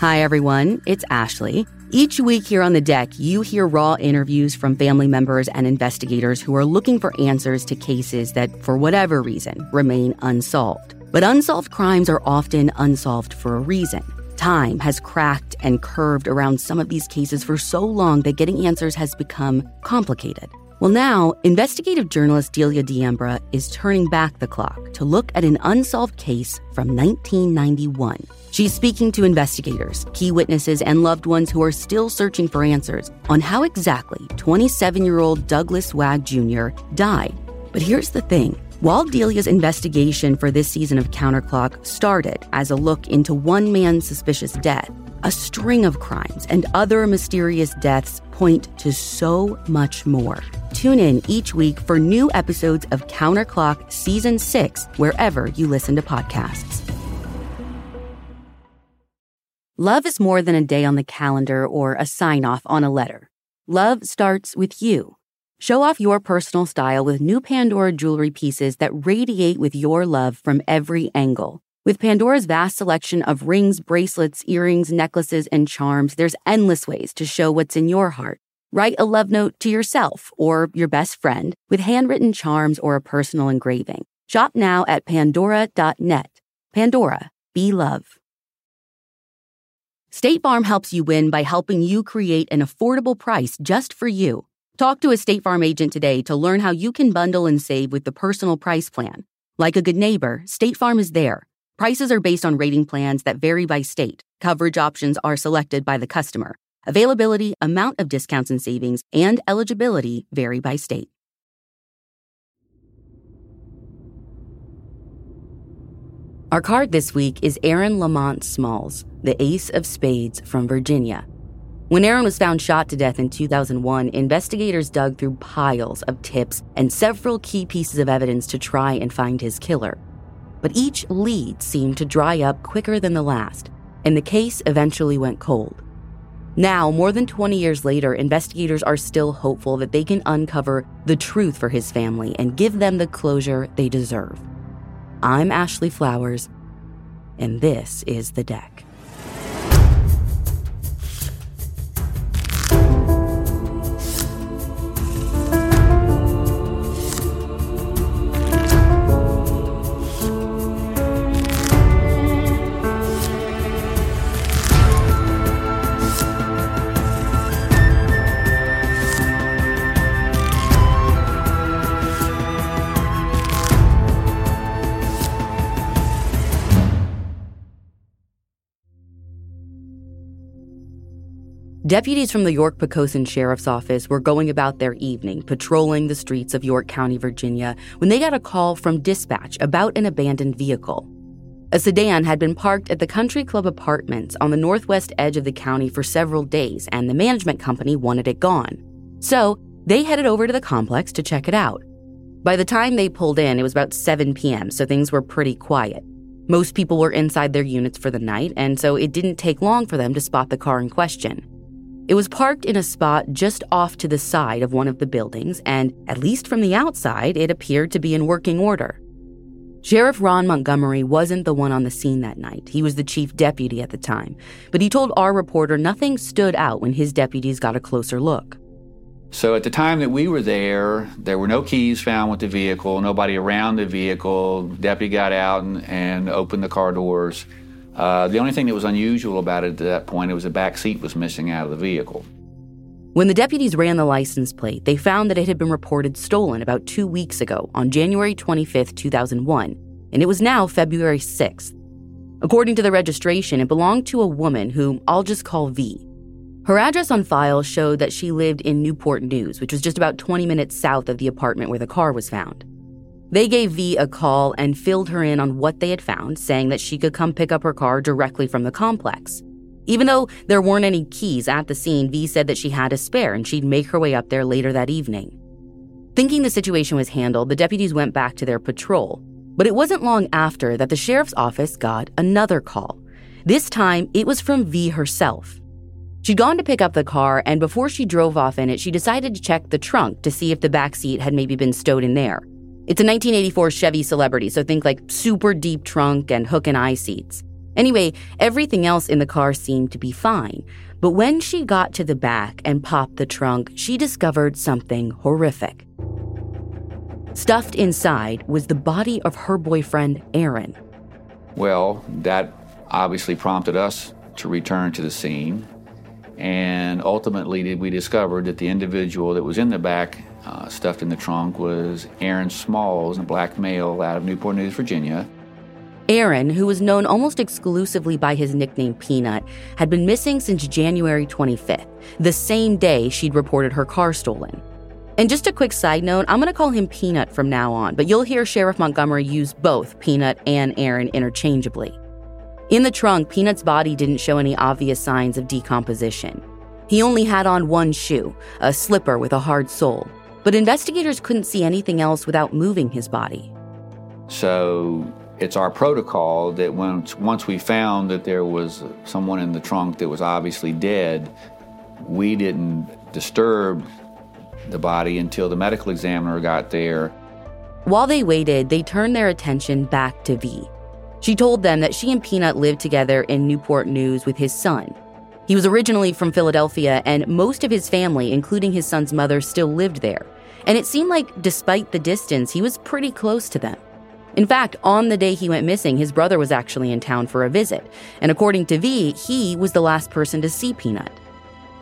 Hi, everyone. It's Ashley. Each week here on the deck, you hear raw interviews from family members and investigators who are looking for answers to cases that, for whatever reason, remain unsolved. But unsolved crimes are often unsolved for a reason. Time has cracked and curved around some of these cases for so long that getting answers has become complicated. Well, now, investigative journalist Delia D'Ambra is turning back the clock to look at an unsolved case from 1991. She's speaking to investigators, key witnesses, and loved ones who are still searching for answers on how exactly 27 year old Douglas Wag Jr. died. But here's the thing while Delia's investigation for this season of Counterclock started as a look into one man's suspicious death, a string of crimes and other mysterious deaths point to so much more. Tune in each week for new episodes of Counterclock Season 6 wherever you listen to podcasts. Love is more than a day on the calendar or a sign off on a letter. Love starts with you. Show off your personal style with new Pandora jewelry pieces that radiate with your love from every angle. With Pandora's vast selection of rings, bracelets, earrings, necklaces, and charms, there's endless ways to show what's in your heart. Write a love note to yourself or your best friend with handwritten charms or a personal engraving. Shop now at pandora.net. Pandora, be love. State Farm helps you win by helping you create an affordable price just for you. Talk to a State Farm agent today to learn how you can bundle and save with the personal price plan. Like a good neighbor, State Farm is there. Prices are based on rating plans that vary by state. Coverage options are selected by the customer. Availability, amount of discounts and savings, and eligibility vary by state. Our card this week is Aaron Lamont Smalls, the ace of spades from Virginia. When Aaron was found shot to death in 2001, investigators dug through piles of tips and several key pieces of evidence to try and find his killer. But each lead seemed to dry up quicker than the last, and the case eventually went cold. Now, more than 20 years later, investigators are still hopeful that they can uncover the truth for his family and give them the closure they deserve. I'm Ashley Flowers, and this is The Deck. Deputies from the York Poquoson Sheriff's Office were going about their evening patrolling the streets of York County, Virginia, when they got a call from dispatch about an abandoned vehicle. A sedan had been parked at the Country Club Apartments on the northwest edge of the county for several days, and the management company wanted it gone. So they headed over to the complex to check it out. By the time they pulled in, it was about 7 p.m., so things were pretty quiet. Most people were inside their units for the night, and so it didn't take long for them to spot the car in question. It was parked in a spot just off to the side of one of the buildings, and at least from the outside, it appeared to be in working order. Sheriff Ron Montgomery wasn't the one on the scene that night. He was the chief deputy at the time, but he told our reporter nothing stood out when his deputies got a closer look. So at the time that we were there, there were no keys found with the vehicle, nobody around the vehicle. Deputy got out and, and opened the car doors. Uh, the only thing that was unusual about it at that point, it was the back seat was missing out of the vehicle. When the deputies ran the license plate, they found that it had been reported stolen about two weeks ago on January 25, 2001, and it was now February 6th. According to the registration, it belonged to a woman whom I'll just call V. Her address on file showed that she lived in Newport News, which was just about 20 minutes south of the apartment where the car was found. They gave V a call and filled her in on what they had found, saying that she could come pick up her car directly from the complex. Even though there weren't any keys at the scene, V said that she had a spare and she'd make her way up there later that evening. Thinking the situation was handled, the deputies went back to their patrol. But it wasn't long after that the sheriff's office got another call. This time, it was from V herself. She'd gone to pick up the car, and before she drove off in it, she decided to check the trunk to see if the back seat had maybe been stowed in there. It's a 1984 Chevy Celebrity, so think like super deep trunk and hook and eye seats. Anyway, everything else in the car seemed to be fine. But when she got to the back and popped the trunk, she discovered something horrific. Stuffed inside was the body of her boyfriend, Aaron. Well, that obviously prompted us to return to the scene. And ultimately, we discovered that the individual that was in the back, uh, stuffed in the trunk, was Aaron Smalls, a black male out of Newport News, Virginia. Aaron, who was known almost exclusively by his nickname Peanut, had been missing since January 25th, the same day she'd reported her car stolen. And just a quick side note, I'm going to call him Peanut from now on, but you'll hear Sheriff Montgomery use both Peanut and Aaron interchangeably. In the trunk, Peanut's body didn't show any obvious signs of decomposition. He only had on one shoe, a slipper with a hard sole, but investigators couldn't see anything else without moving his body. So it's our protocol that once, once we found that there was someone in the trunk that was obviously dead, we didn't disturb the body until the medical examiner got there. While they waited, they turned their attention back to V. She told them that she and Peanut lived together in Newport News with his son. He was originally from Philadelphia, and most of his family, including his son's mother, still lived there. And it seemed like, despite the distance, he was pretty close to them. In fact, on the day he went missing, his brother was actually in town for a visit. And according to V, he was the last person to see Peanut.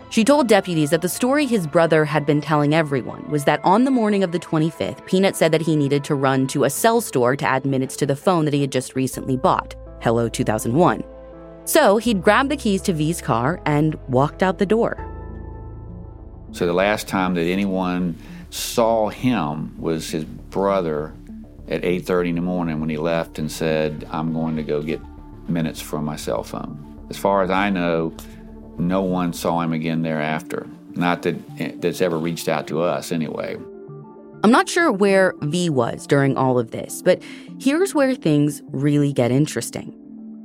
She told deputies that the story his brother had been telling everyone was that on the morning of the 25th, Peanut said that he needed to run to a cell store to add minutes to the phone that he had just recently bought, Hello 2001. So he'd grabbed the keys to V's car and walked out the door. So the last time that anyone saw him was his brother at 8:30 in the morning when he left and said, "I'm going to go get minutes from my cell phone." As far as I know, no one saw him again thereafter. Not that eh, that's ever reached out to us, anyway. I'm not sure where V was during all of this, but here's where things really get interesting.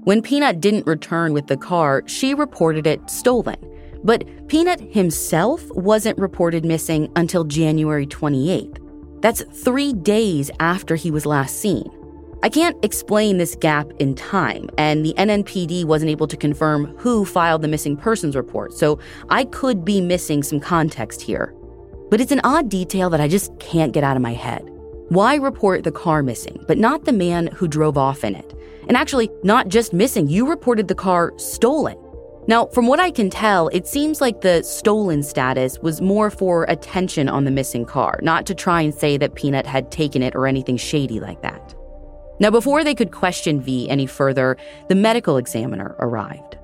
When Peanut didn't return with the car, she reported it stolen. But Peanut himself wasn't reported missing until January 28th. That's three days after he was last seen. I can't explain this gap in time, and the NNPD wasn't able to confirm who filed the missing persons report, so I could be missing some context here. But it's an odd detail that I just can't get out of my head. Why report the car missing, but not the man who drove off in it? And actually, not just missing, you reported the car stolen. Now, from what I can tell, it seems like the stolen status was more for attention on the missing car, not to try and say that Peanut had taken it or anything shady like that. Now, before they could question V any further, the medical examiner arrived.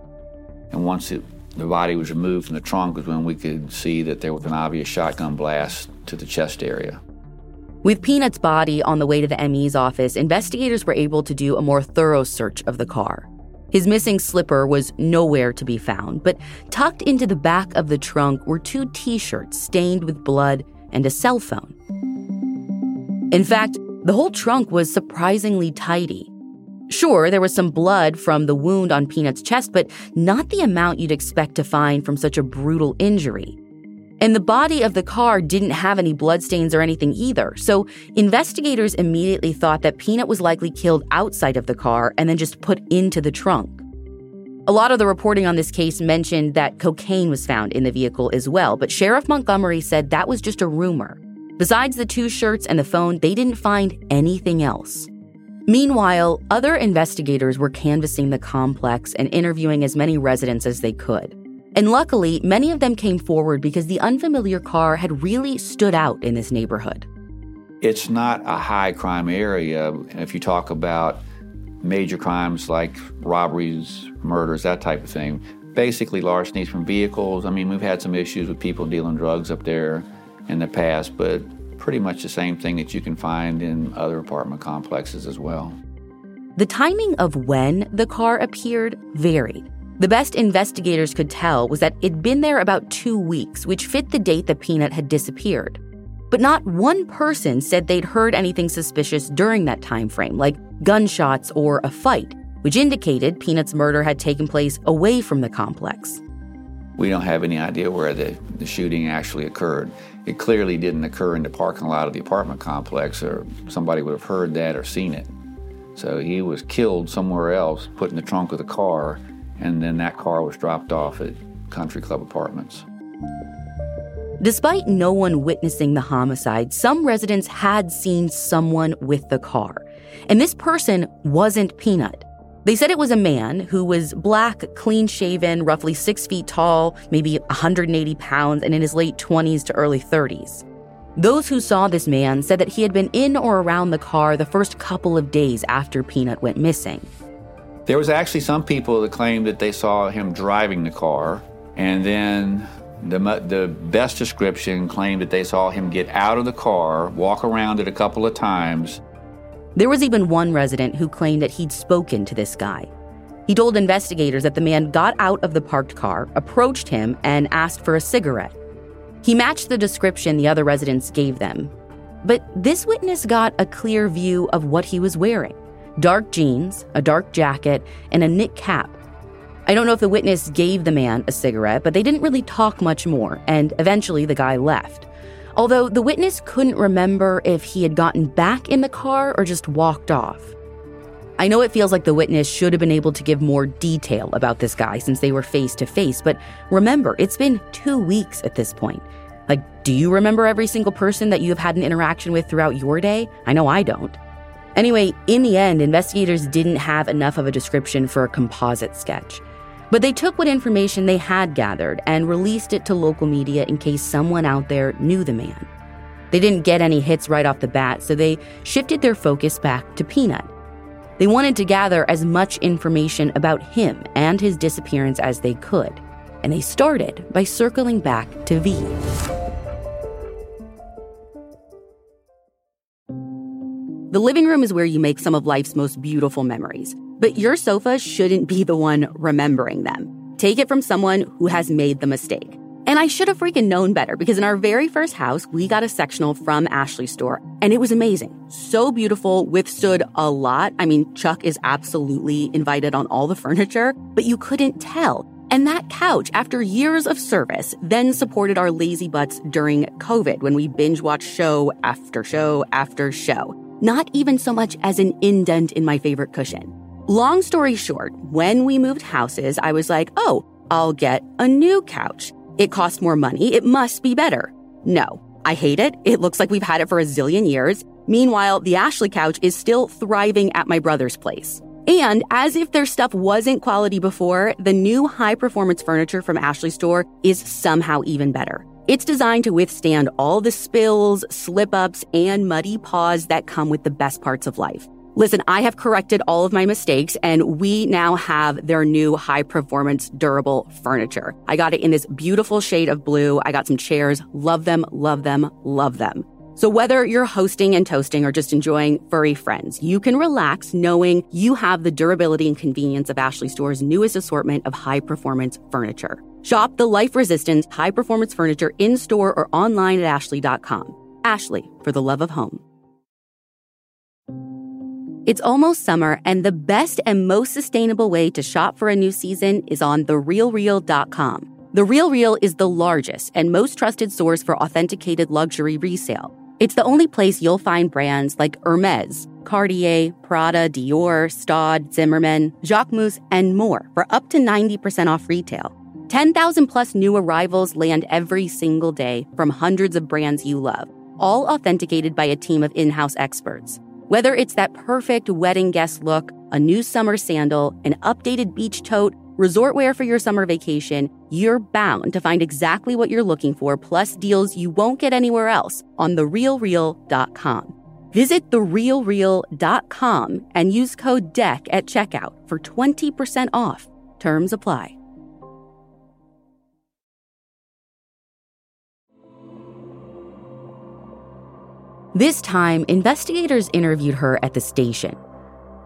And once it, the body was removed from the trunk was when we could see that there was an obvious shotgun blast to the chest area. With Peanut's body on the way to the ME's office, investigators were able to do a more thorough search of the car. His missing slipper was nowhere to be found, but tucked into the back of the trunk were two t shirts stained with blood and a cell phone. In fact, the whole trunk was surprisingly tidy. Sure, there was some blood from the wound on Peanut's chest, but not the amount you'd expect to find from such a brutal injury. And the body of the car didn't have any bloodstains or anything either, so investigators immediately thought that Peanut was likely killed outside of the car and then just put into the trunk. A lot of the reporting on this case mentioned that cocaine was found in the vehicle as well, but Sheriff Montgomery said that was just a rumor. Besides the two shirts and the phone, they didn't find anything else. Meanwhile, other investigators were canvassing the complex and interviewing as many residents as they could. And luckily, many of them came forward because the unfamiliar car had really stood out in this neighborhood. It's not a high crime area. If you talk about major crimes like robberies, murders, that type of thing, basically larcenies from vehicles. I mean, we've had some issues with people dealing drugs up there in the past, but pretty much the same thing that you can find in other apartment complexes as well. The timing of when the car appeared varied. The best investigators could tell was that it'd been there about two weeks, which fit the date the Peanut had disappeared. But not one person said they'd heard anything suspicious during that time frame, like gunshots or a fight, which indicated Peanut's murder had taken place away from the complex. We don't have any idea where the, the shooting actually occurred. It clearly didn't occur in the parking lot of the apartment complex, or somebody would have heard that or seen it. So he was killed somewhere else, put in the trunk of the car, and then that car was dropped off at Country Club Apartments. Despite no one witnessing the homicide, some residents had seen someone with the car. And this person wasn't Peanut. They said it was a man who was black, clean shaven, roughly six feet tall, maybe 180 pounds, and in his late 20s to early 30s. Those who saw this man said that he had been in or around the car the first couple of days after Peanut went missing. There was actually some people that claimed that they saw him driving the car, and then the, the best description claimed that they saw him get out of the car, walk around it a couple of times, there was even one resident who claimed that he'd spoken to this guy. He told investigators that the man got out of the parked car, approached him, and asked for a cigarette. He matched the description the other residents gave them. But this witness got a clear view of what he was wearing dark jeans, a dark jacket, and a knit cap. I don't know if the witness gave the man a cigarette, but they didn't really talk much more, and eventually the guy left although the witness couldn't remember if he had gotten back in the car or just walked off. I know it feels like the witness should have been able to give more detail about this guy since they were face to face, but remember, it's been two weeks at this point. Like, do you remember every single person that you have had an interaction with throughout your day? I know I don't. Anyway, in the end, investigators didn't have enough of a description for a composite sketch. But they took what information they had gathered and released it to local media in case someone out there knew the man. They didn't get any hits right off the bat, so they shifted their focus back to Peanut. They wanted to gather as much information about him and his disappearance as they could, and they started by circling back to V. The living room is where you make some of life's most beautiful memories. But your sofa shouldn't be the one remembering them. Take it from someone who has made the mistake. And I should have freaking known better because in our very first house, we got a sectional from Ashley store and it was amazing. So beautiful, withstood a lot. I mean, Chuck is absolutely invited on all the furniture, but you couldn't tell. And that couch, after years of service, then supported our lazy butts during COVID when we binge watched show after show after show. Not even so much as an indent in my favorite cushion. Long story short, when we moved houses, I was like, oh, I'll get a new couch. It costs more money. It must be better. No, I hate it. It looks like we've had it for a zillion years. Meanwhile, the Ashley couch is still thriving at my brother's place. And as if their stuff wasn't quality before, the new high performance furniture from Ashley Store is somehow even better. It's designed to withstand all the spills, slip ups, and muddy paws that come with the best parts of life. Listen, I have corrected all of my mistakes and we now have their new high performance durable furniture. I got it in this beautiful shade of blue. I got some chairs. Love them, love them, love them. So whether you're hosting and toasting or just enjoying furry friends, you can relax knowing you have the durability and convenience of Ashley Store's newest assortment of high performance furniture. Shop the life resistant high performance furniture in store or online at ashley.com. Ashley, for the love of home. It's almost summer, and the best and most sustainable way to shop for a new season is on therealreal.com. The Real Real is the largest and most trusted source for authenticated luxury resale. It's the only place you'll find brands like Hermes, Cartier, Prada, Dior, Staud, Zimmermann, Jacquemus, and more for up to 90% off retail. 10,000 plus new arrivals land every single day from hundreds of brands you love, all authenticated by a team of in house experts. Whether it's that perfect wedding guest look, a new summer sandal, an updated beach tote, resort wear for your summer vacation, you're bound to find exactly what you're looking for, plus deals you won't get anywhere else on therealreal.com. Visit therealreal.com and use code DECK at checkout for 20% off. Terms apply. This time, investigators interviewed her at the station.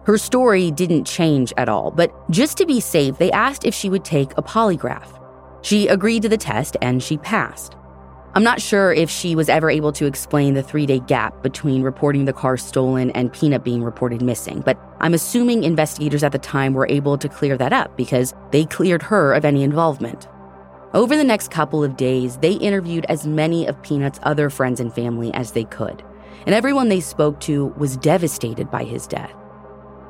Her story didn't change at all, but just to be safe, they asked if she would take a polygraph. She agreed to the test and she passed. I'm not sure if she was ever able to explain the three day gap between reporting the car stolen and Peanut being reported missing, but I'm assuming investigators at the time were able to clear that up because they cleared her of any involvement. Over the next couple of days, they interviewed as many of Peanut's other friends and family as they could and everyone they spoke to was devastated by his death.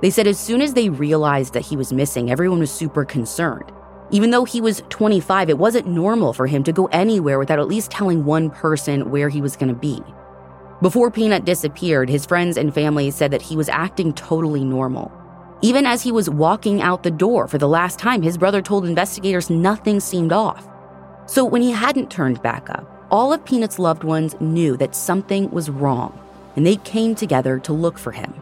They said as soon as they realized that he was missing, everyone was super concerned. Even though he was 25, it wasn't normal for him to go anywhere without at least telling one person where he was going to be. Before Peanut disappeared, his friends and family said that he was acting totally normal. Even as he was walking out the door for the last time, his brother told investigators nothing seemed off. So when he hadn't turned back up, all of Peanut's loved ones knew that something was wrong, and they came together to look for him.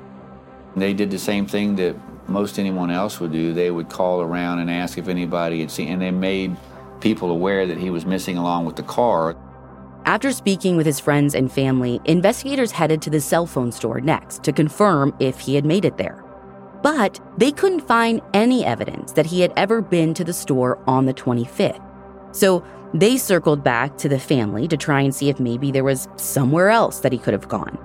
They did the same thing that most anyone else would do. They would call around and ask if anybody had seen, and they made people aware that he was missing along with the car. After speaking with his friends and family, investigators headed to the cell phone store next to confirm if he had made it there. But they couldn't find any evidence that he had ever been to the store on the 25th. So they circled back to the family to try and see if maybe there was somewhere else that he could have gone.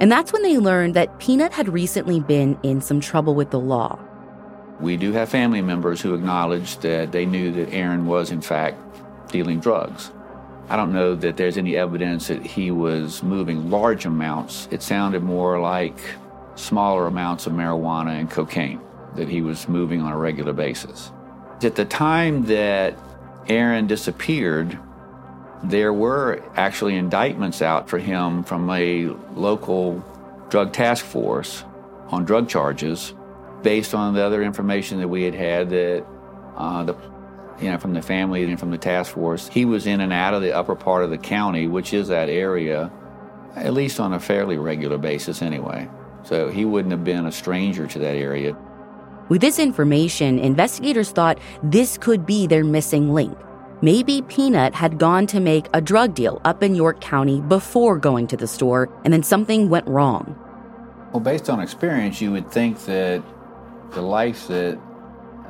And that's when they learned that Peanut had recently been in some trouble with the law. We do have family members who acknowledge that they knew that Aaron was, in fact, dealing drugs. I don't know that there's any evidence that he was moving large amounts. It sounded more like smaller amounts of marijuana and cocaine that he was moving on a regular basis. At the time that Aaron disappeared, there were actually indictments out for him from a local drug task force on drug charges based on the other information that we had had that uh, the you know from the family and from the task force. He was in and out of the upper part of the county which is that area at least on a fairly regular basis anyway. So he wouldn't have been a stranger to that area. With this information investigators thought this could be their missing link Maybe Peanut had gone to make a drug deal up in York County before going to the store, and then something went wrong. Well, based on experience, you would think that the life that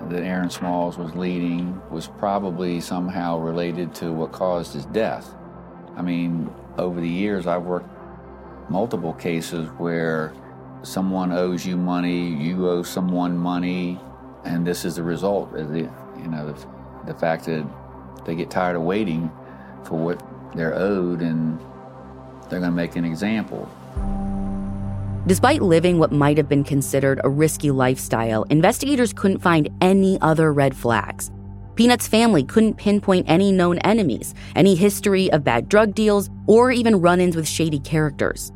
that Aaron Smalls was leading was probably somehow related to what caused his death. I mean, over the years, I've worked multiple cases where someone owes you money, you owe someone money, and this is the result. The, you know, the, the fact that they get tired of waiting for what they're owed and they're going to make an example. Despite living what might have been considered a risky lifestyle, investigators couldn't find any other red flags. Peanut's family couldn't pinpoint any known enemies, any history of bad drug deals, or even run ins with shady characters.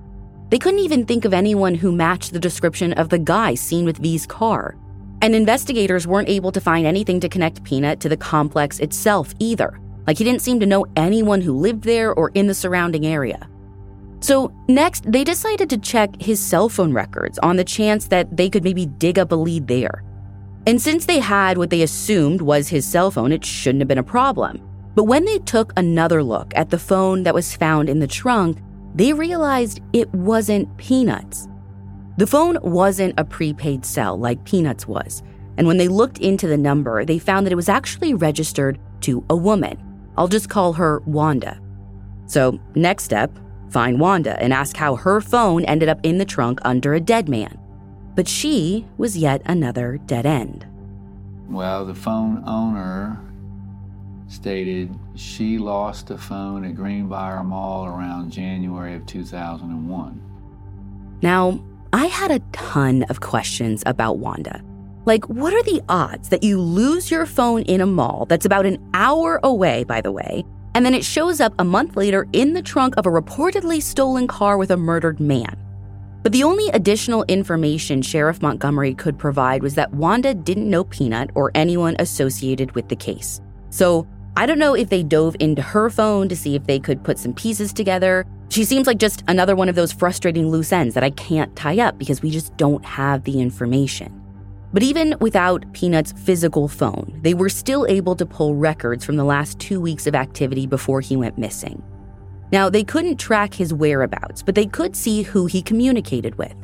They couldn't even think of anyone who matched the description of the guy seen with V's car. And investigators weren't able to find anything to connect Peanut to the complex itself either. Like he didn't seem to know anyone who lived there or in the surrounding area. So, next, they decided to check his cell phone records on the chance that they could maybe dig up a lead there. And since they had what they assumed was his cell phone, it shouldn't have been a problem. But when they took another look at the phone that was found in the trunk, they realized it wasn't Peanut's. The phone wasn't a prepaid cell like Peanuts was, and when they looked into the number, they found that it was actually registered to a woman. I'll just call her Wanda. So, next step, find Wanda and ask how her phone ended up in the trunk under a dead man. But she was yet another dead end. Well, the phone owner stated she lost the phone at Greenbrier Mall around January of 2001. Now, I had a ton of questions about Wanda. Like, what are the odds that you lose your phone in a mall that's about an hour away, by the way, and then it shows up a month later in the trunk of a reportedly stolen car with a murdered man? But the only additional information Sheriff Montgomery could provide was that Wanda didn't know Peanut or anyone associated with the case. So I don't know if they dove into her phone to see if they could put some pieces together, she seems like just another one of those frustrating loose ends that I can't tie up because we just don't have the information. But even without Peanut's physical phone, they were still able to pull records from the last two weeks of activity before he went missing. Now, they couldn't track his whereabouts, but they could see who he communicated with.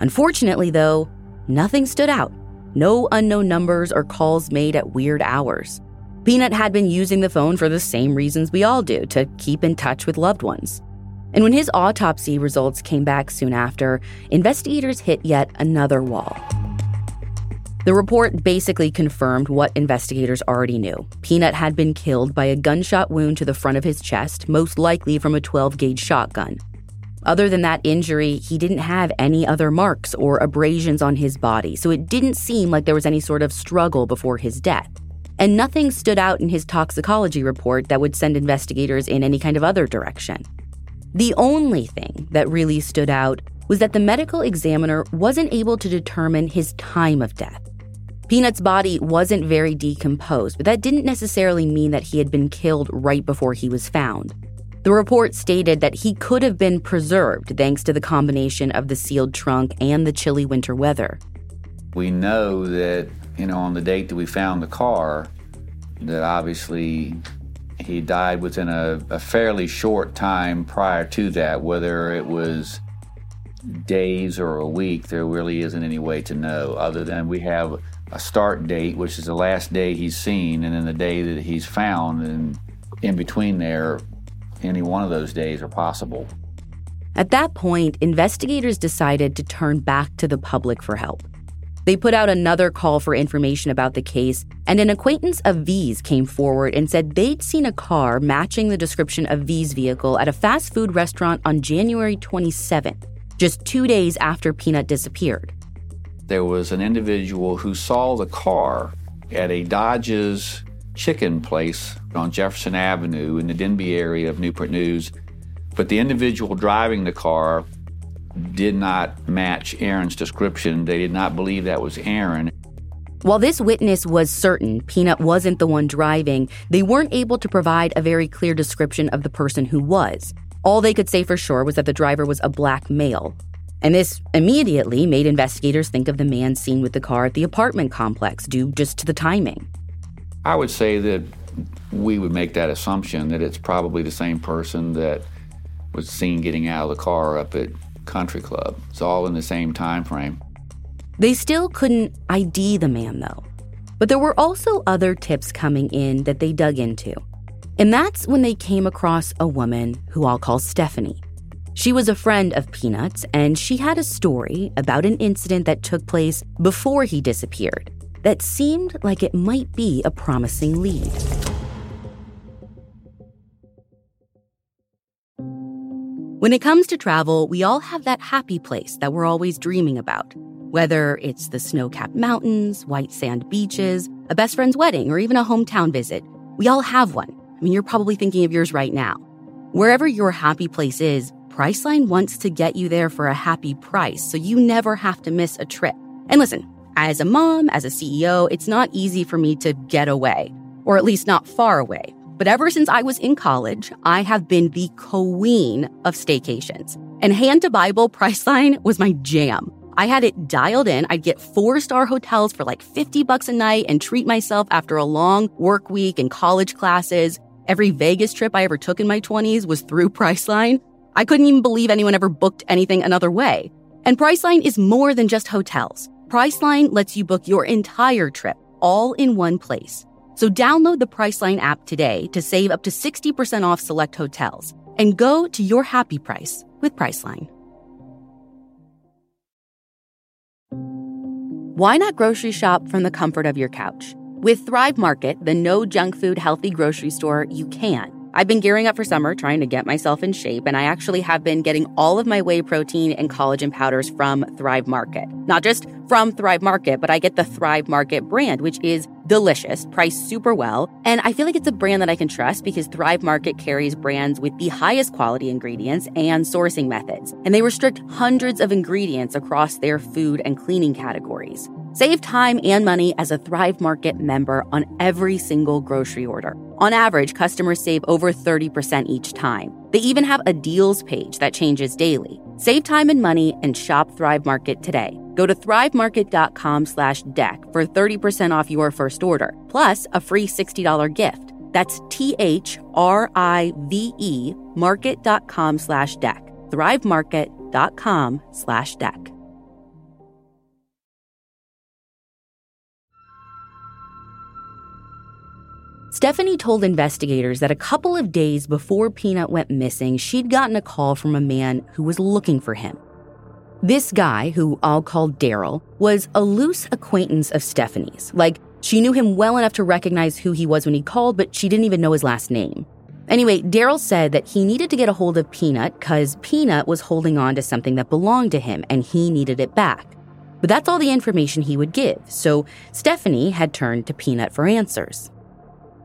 Unfortunately, though, nothing stood out. No unknown numbers or calls made at weird hours. Peanut had been using the phone for the same reasons we all do to keep in touch with loved ones. And when his autopsy results came back soon after, investigators hit yet another wall. The report basically confirmed what investigators already knew. Peanut had been killed by a gunshot wound to the front of his chest, most likely from a 12 gauge shotgun. Other than that injury, he didn't have any other marks or abrasions on his body, so it didn't seem like there was any sort of struggle before his death. And nothing stood out in his toxicology report that would send investigators in any kind of other direction. The only thing that really stood out was that the medical examiner wasn't able to determine his time of death. Peanut's body wasn't very decomposed, but that didn't necessarily mean that he had been killed right before he was found. The report stated that he could have been preserved thanks to the combination of the sealed trunk and the chilly winter weather. We know that, you know, on the date that we found the car, that obviously he died within a, a fairly short time prior to that, whether it was days or a week, there really isn't any way to know other than we have a start date, which is the last day he's seen, and then the day that he's found, and in between there, any one of those days are possible. At that point, investigators decided to turn back to the public for help. They put out another call for information about the case, and an acquaintance of V's came forward and said they'd seen a car matching the description of V's vehicle at a fast food restaurant on January 27th, just two days after Peanut disappeared. There was an individual who saw the car at a Dodge's chicken place on Jefferson Avenue in the Denbigh area of Newport News, but the individual driving the car did not match Aaron's description. They did not believe that was Aaron. While this witness was certain Peanut wasn't the one driving, they weren't able to provide a very clear description of the person who was. All they could say for sure was that the driver was a black male. And this immediately made investigators think of the man seen with the car at the apartment complex, due just to the timing. I would say that we would make that assumption that it's probably the same person that was seen getting out of the car up at Country Club. It's all in the same time frame. They still couldn't ID the man, though. But there were also other tips coming in that they dug into. And that's when they came across a woman who I'll call Stephanie. She was a friend of Peanuts, and she had a story about an incident that took place before he disappeared that seemed like it might be a promising lead. When it comes to travel, we all have that happy place that we're always dreaming about. Whether it's the snow capped mountains, white sand beaches, a best friend's wedding, or even a hometown visit, we all have one. I mean, you're probably thinking of yours right now. Wherever your happy place is, Priceline wants to get you there for a happy price so you never have to miss a trip. And listen, as a mom, as a CEO, it's not easy for me to get away, or at least not far away. But ever since I was in college, I have been the queen of staycations. And hand to Bible, Priceline was my jam. I had it dialed in. I'd get four star hotels for like 50 bucks a night and treat myself after a long work week and college classes. Every Vegas trip I ever took in my 20s was through Priceline. I couldn't even believe anyone ever booked anything another way. And Priceline is more than just hotels. Priceline lets you book your entire trip all in one place. So download the Priceline app today to save up to 60% off select hotels and go to your happy price with Priceline. Why not grocery shop from the comfort of your couch? With Thrive Market, the no junk food healthy grocery store, you can. I've been gearing up for summer, trying to get myself in shape, and I actually have been getting all of my whey protein and collagen powders from Thrive Market. Not just from Thrive Market, but I get the Thrive Market brand, which is delicious, priced super well, and I feel like it's a brand that I can trust because Thrive Market carries brands with the highest quality ingredients and sourcing methods, and they restrict hundreds of ingredients across their food and cleaning categories. Save time and money as a Thrive Market member on every single grocery order. On average, customers save over 30% each time. They even have a deals page that changes daily. Save time and money and shop Thrive Market today. Go to thrivemarket.com slash deck for 30% off your first order, plus a free $60 gift. That's T-H-R-I-V-E market.com slash deck. thrivemarket.com slash deck. Stephanie told investigators that a couple of days before Peanut went missing, she'd gotten a call from a man who was looking for him. This guy, who I'll call Daryl, was a loose acquaintance of Stephanie's. Like, she knew him well enough to recognize who he was when he called, but she didn't even know his last name. Anyway, Daryl said that he needed to get a hold of Peanut because Peanut was holding on to something that belonged to him and he needed it back. But that's all the information he would give, so Stephanie had turned to Peanut for answers.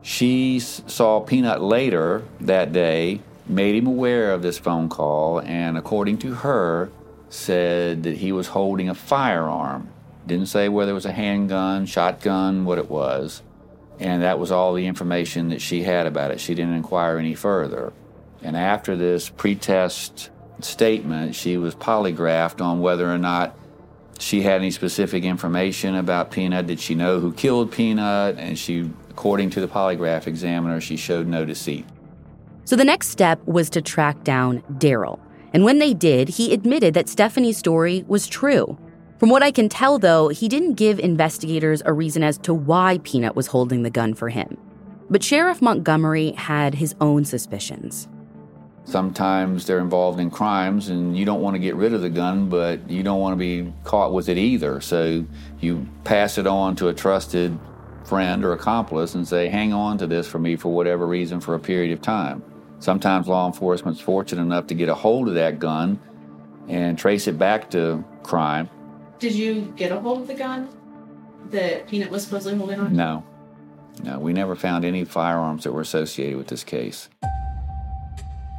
She saw Peanut later that day, made him aware of this phone call, and according to her, said that he was holding a firearm. Didn't say whether it was a handgun, shotgun, what it was. And that was all the information that she had about it. She didn't inquire any further. And after this pretest statement, she was polygraphed on whether or not she had any specific information about Peanut. Did she know who killed Peanut? And she, according to the polygraph examiner, she showed no deceit. So the next step was to track down Daryl. And when they did, he admitted that Stephanie's story was true. From what I can tell, though, he didn't give investigators a reason as to why Peanut was holding the gun for him. But Sheriff Montgomery had his own suspicions. Sometimes they're involved in crimes and you don't want to get rid of the gun, but you don't want to be caught with it either. So you pass it on to a trusted friend or accomplice and say, hang on to this for me for whatever reason for a period of time. Sometimes law enforcement's fortunate enough to get a hold of that gun and trace it back to crime. Did you get a hold of the gun that Peanut was supposedly holding on? No. No, we never found any firearms that were associated with this case.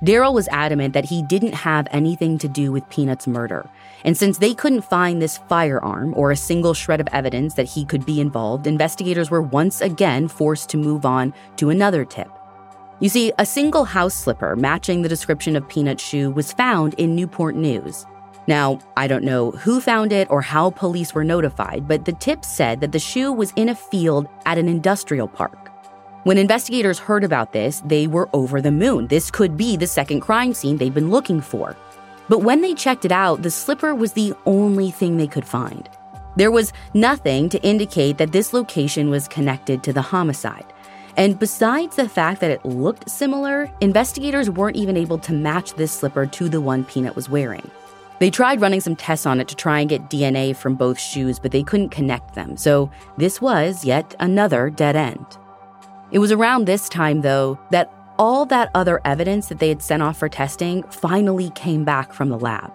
Daryl was adamant that he didn't have anything to do with Peanut's murder. And since they couldn't find this firearm or a single shred of evidence that he could be involved, investigators were once again forced to move on to another tip. You see, a single house slipper matching the description of Peanut's shoe was found in Newport News. Now, I don't know who found it or how police were notified, but the tip said that the shoe was in a field at an industrial park. When investigators heard about this, they were over the moon. This could be the second crime scene they've been looking for. But when they checked it out, the slipper was the only thing they could find. There was nothing to indicate that this location was connected to the homicide. And besides the fact that it looked similar, investigators weren't even able to match this slipper to the one Peanut was wearing. They tried running some tests on it to try and get DNA from both shoes, but they couldn't connect them, so this was yet another dead end. It was around this time, though, that all that other evidence that they had sent off for testing finally came back from the lab.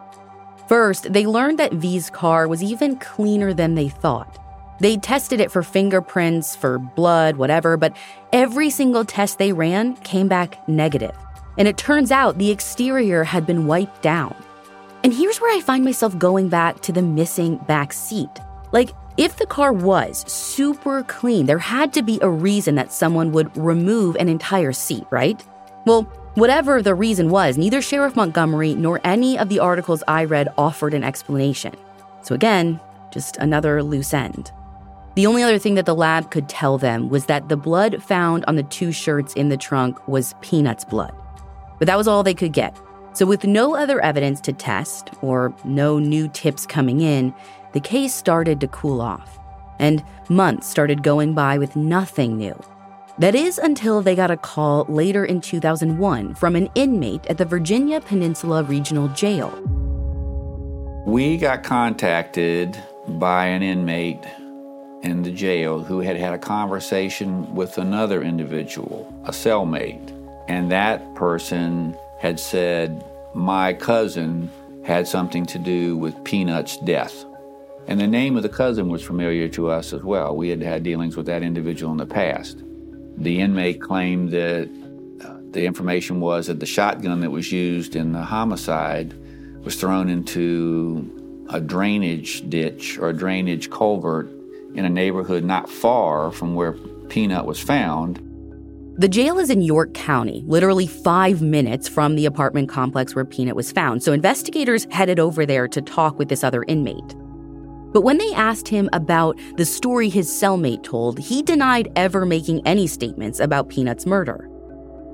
First, they learned that V's car was even cleaner than they thought. They tested it for fingerprints, for blood, whatever, but every single test they ran came back negative. And it turns out the exterior had been wiped down. And here's where I find myself going back to the missing back seat. Like, if the car was super clean, there had to be a reason that someone would remove an entire seat, right? Well, whatever the reason was, neither Sheriff Montgomery nor any of the articles I read offered an explanation. So, again, just another loose end. The only other thing that the lab could tell them was that the blood found on the two shirts in the trunk was Peanut's blood. But that was all they could get. So, with no other evidence to test or no new tips coming in, the case started to cool off, and months started going by with nothing new. That is until they got a call later in 2001 from an inmate at the Virginia Peninsula Regional Jail. We got contacted by an inmate in the jail who had had a conversation with another individual, a cellmate, and that person had said, My cousin had something to do with Peanut's death. And the name of the cousin was familiar to us as well. We had had dealings with that individual in the past. The inmate claimed that uh, the information was that the shotgun that was used in the homicide was thrown into a drainage ditch or a drainage culvert in a neighborhood not far from where Peanut was found. The jail is in York County, literally five minutes from the apartment complex where Peanut was found, so investigators headed over there to talk with this other inmate. But when they asked him about the story his cellmate told, he denied ever making any statements about Peanut's murder.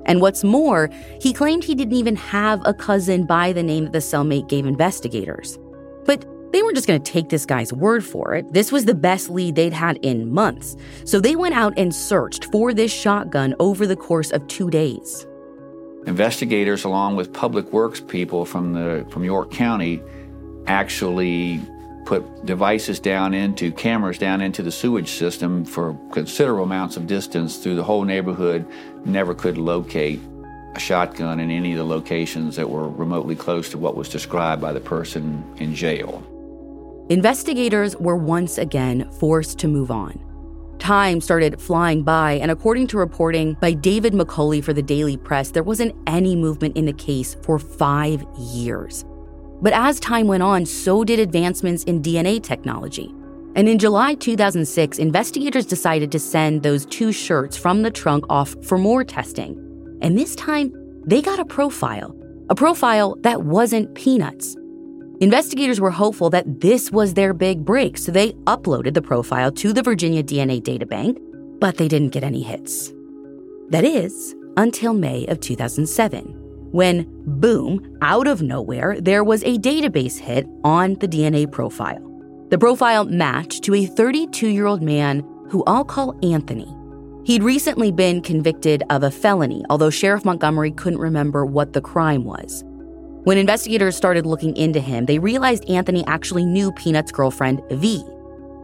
And what's more, he claimed he didn't even have a cousin by the name that the cellmate gave investigators. But they weren't just going to take this guy's word for it. This was the best lead they'd had in months. So they went out and searched for this shotgun over the course of two days. Investigators, along with public works people from, the, from York County, actually put devices down into cameras down into the sewage system for considerable amounts of distance through the whole neighborhood, never could locate a shotgun in any of the locations that were remotely close to what was described by the person in jail. Investigators were once again forced to move on. Time started flying by, and according to reporting by David McCulley for the Daily Press, there wasn't any movement in the case for five years. But as time went on, so did advancements in DNA technology. And in July 2006, investigators decided to send those two shirts from the trunk off for more testing. And this time, they got a profile, a profile that wasn't Peanuts. Investigators were hopeful that this was their big break, so they uploaded the profile to the Virginia DNA Databank, but they didn't get any hits. That is, until May of 2007, when, boom, out of nowhere, there was a database hit on the DNA profile. The profile matched to a 32 year old man who I'll call Anthony. He'd recently been convicted of a felony, although Sheriff Montgomery couldn't remember what the crime was. When investigators started looking into him, they realized Anthony actually knew Peanut's girlfriend, V.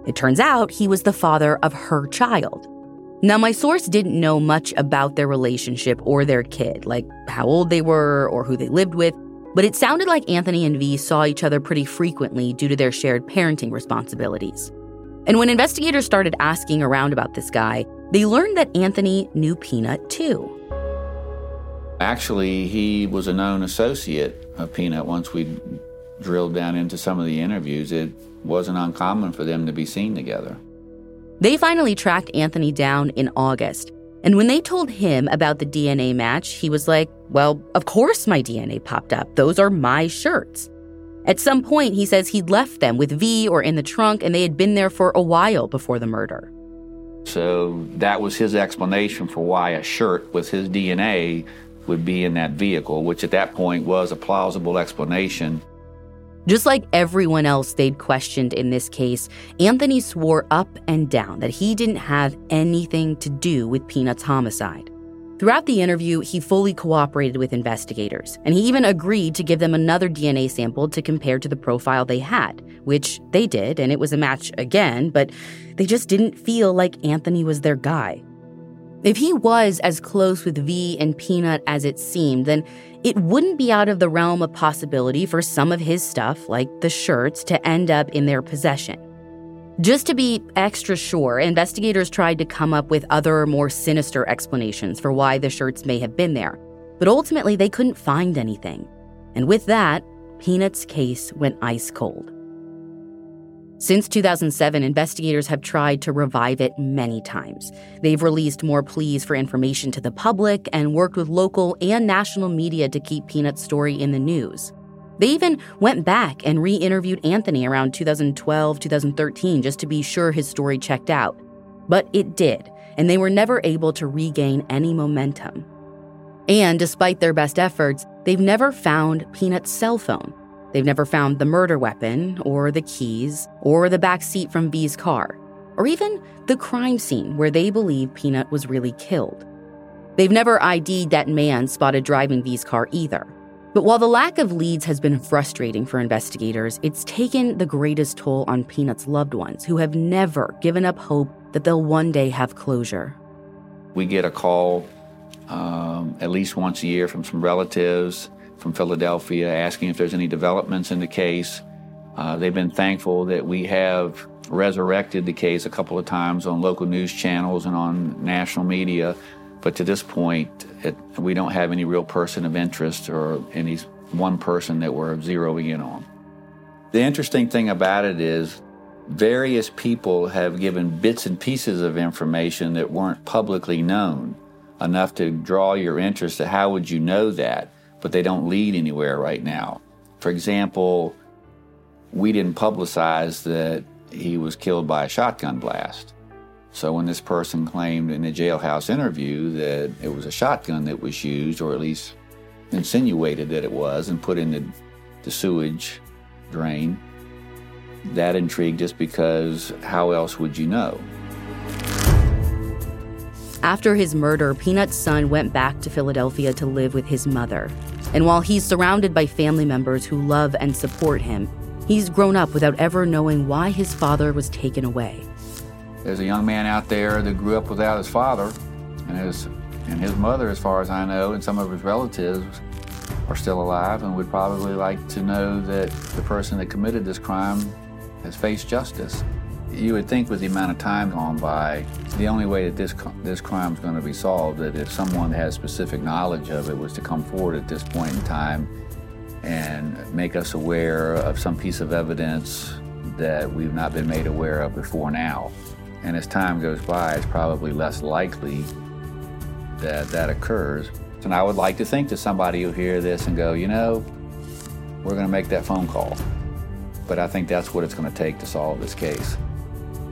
It turns out he was the father of her child. Now, my source didn't know much about their relationship or their kid, like how old they were or who they lived with, but it sounded like Anthony and V saw each other pretty frequently due to their shared parenting responsibilities. And when investigators started asking around about this guy, they learned that Anthony knew Peanut too. Actually, he was a known associate of Peanut once we drilled down into some of the interviews. It wasn't uncommon for them to be seen together. They finally tracked Anthony down in August. And when they told him about the DNA match, he was like, Well, of course my DNA popped up. Those are my shirts. At some point, he says he'd left them with V or in the trunk, and they had been there for a while before the murder. So that was his explanation for why a shirt with his DNA would be in that vehicle, which at that point was a plausible explanation. Just like everyone else they'd questioned in this case, Anthony swore up and down that he didn't have anything to do with Peanut's homicide. Throughout the interview, he fully cooperated with investigators, and he even agreed to give them another DNA sample to compare to the profile they had, which they did, and it was a match again, but they just didn't feel like Anthony was their guy. If he was as close with V and Peanut as it seemed, then it wouldn't be out of the realm of possibility for some of his stuff, like the shirts, to end up in their possession. Just to be extra sure, investigators tried to come up with other, more sinister explanations for why the shirts may have been there, but ultimately they couldn't find anything. And with that, Peanut's case went ice cold. Since 2007, investigators have tried to revive it many times. They've released more pleas for information to the public and worked with local and national media to keep Peanut's story in the news. They even went back and re interviewed Anthony around 2012, 2013 just to be sure his story checked out. But it did, and they were never able to regain any momentum. And despite their best efforts, they've never found Peanut's cell phone They've never found the murder weapon, or the keys, or the back seat from V's car, or even the crime scene where they believe Peanut was really killed. They've never ID'd that man spotted driving V's car either. But while the lack of leads has been frustrating for investigators, it's taken the greatest toll on Peanut's loved ones who have never given up hope that they'll one day have closure. We get a call um, at least once a year from some relatives from Philadelphia asking if there's any developments in the case. Uh, they've been thankful that we have resurrected the case a couple of times on local news channels and on national media, but to this point, it, we don't have any real person of interest or any one person that we're zeroing in on. The interesting thing about it is various people have given bits and pieces of information that weren't publicly known enough to draw your interest. to How would you know that? But they don't lead anywhere right now. For example, we didn't publicize that he was killed by a shotgun blast. So when this person claimed in a jailhouse interview that it was a shotgun that was used, or at least insinuated that it was, and put in the, the sewage drain, that intrigued us because how else would you know? After his murder, Peanut's son went back to Philadelphia to live with his mother. And while he's surrounded by family members who love and support him, he's grown up without ever knowing why his father was taken away. There's a young man out there that grew up without his father and has And his mother, as far as I know, and some of his relatives are still alive and would probably like to know that the person that committed this crime has faced justice. You would think with the amount of time gone by, the only way that this, this crime is going to be solved, that if someone has specific knowledge of it, was to come forward at this point in time and make us aware of some piece of evidence that we've not been made aware of before now. And as time goes by, it's probably less likely that that occurs. And I would like to think that somebody will hear this and go, you know, we're going to make that phone call. But I think that's what it's going to take to solve this case.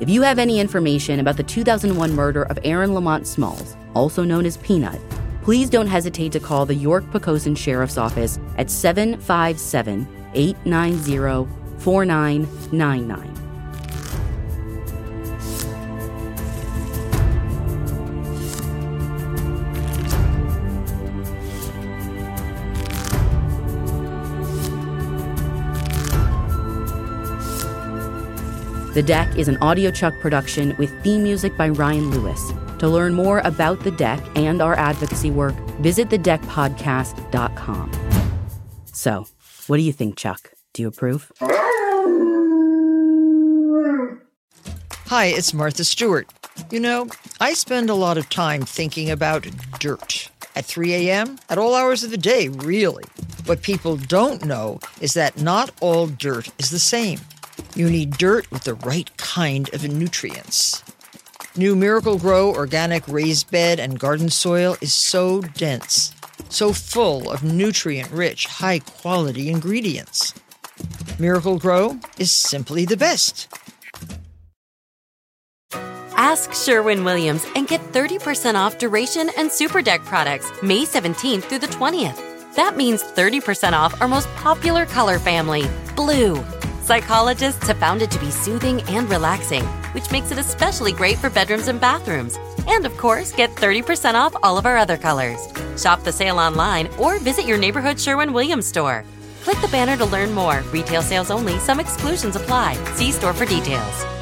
If you have any information about the 2001 murder of Aaron Lamont Smalls, also known as Peanut, please don't hesitate to call the York Poquoson Sheriff's Office at 757 890 4999. The Deck is an audiochuck production with theme music by Ryan Lewis. To learn more about The Deck and our advocacy work, visit thedeckpodcast.com. So, what do you think, Chuck? Do you approve? Hi, it's Martha Stewart. You know, I spend a lot of time thinking about dirt. At 3 a.m., at all hours of the day, really. What people don't know is that not all dirt is the same. You need dirt with the right kind of nutrients. New Miracle-Gro organic raised bed and garden soil is so dense, so full of nutrient rich, high quality ingredients. Miracle-Gro is simply the best. Ask Sherwin Williams and get 30% off Duration and Super Deck products May 17th through the 20th. That means 30% off our most popular color family, blue. Psychologists have found it to be soothing and relaxing, which makes it especially great for bedrooms and bathrooms. And of course, get 30% off all of our other colors. Shop the sale online or visit your neighborhood Sherwin Williams store. Click the banner to learn more. Retail sales only, some exclusions apply. See store for details.